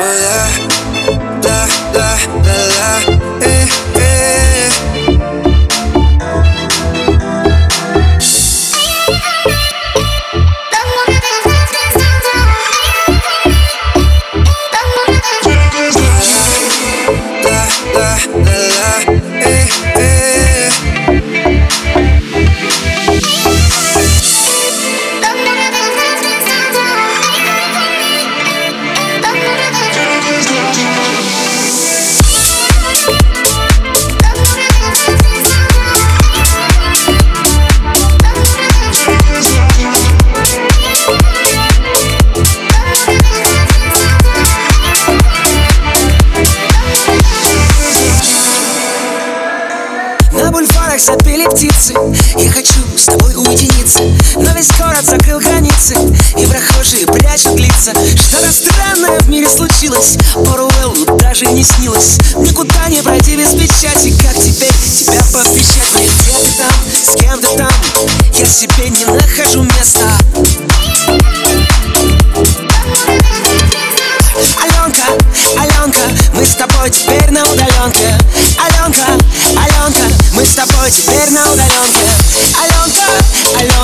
Oh yeah птицы. Я хочу с тобой уединиться. Но весь город закрыл границы. И прохожие прячут лица. Что-то странное в мире случилось. Оруэллу даже не снилось. Никуда не пройти без печати. Как теперь тебя повстречать мне Где ты там, с кем ты там? Я себе не нахожу места. Аленка, Аленка, мы с тобой теперь на удаленке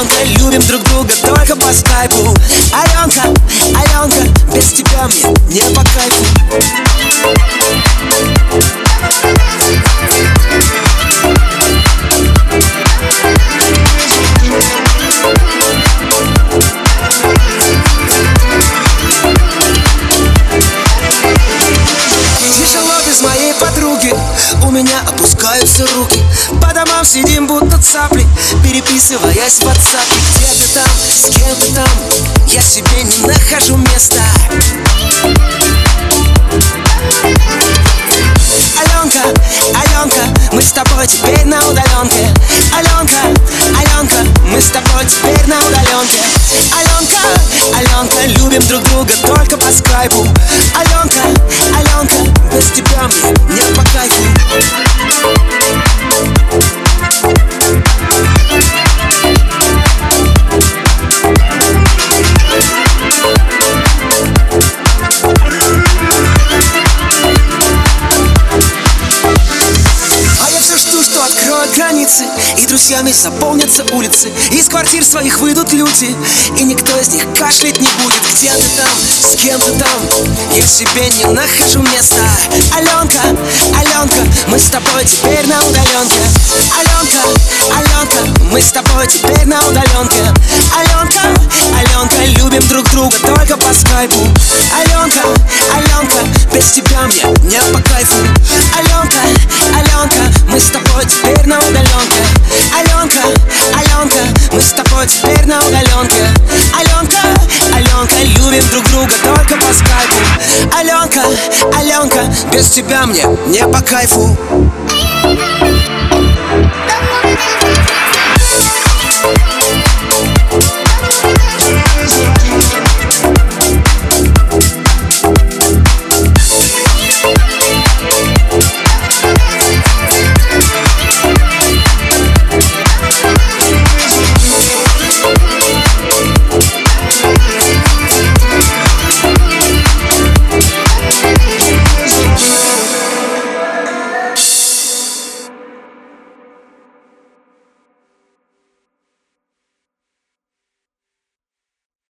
Аленка, любим друг друга только по скайпу. Аленка, без моей подруги. У меня опускаются руки. По домам сидим будто цапли Переписываясь в WhatsApp. Где ты там, с кем ты там? Я себе не нахожу места. Аленка, Аленка, мы с тобой теперь на удаленке. Аленка, Аленка, мы с тобой теперь на удаленке. Аленка, Аленка, любим друг друга только по скайпу. Аленка, без тебя мне не по кайфу А я все жду, что откроют границы И друзьями заполнятся улицы. Из квартир своих выйдут люди И никто из них кашлять не будет. Где ты там, с кем ты там? Я себе не нахожу места. Аленка, Аленка, мы с тобой теперь на удаленке. Аленка, Аленка, мы с тобой теперь на удаленке. Аленка, Аленка, любим друг друга только по скайпу Аленка, Аленка, без тебя мне не по кайфу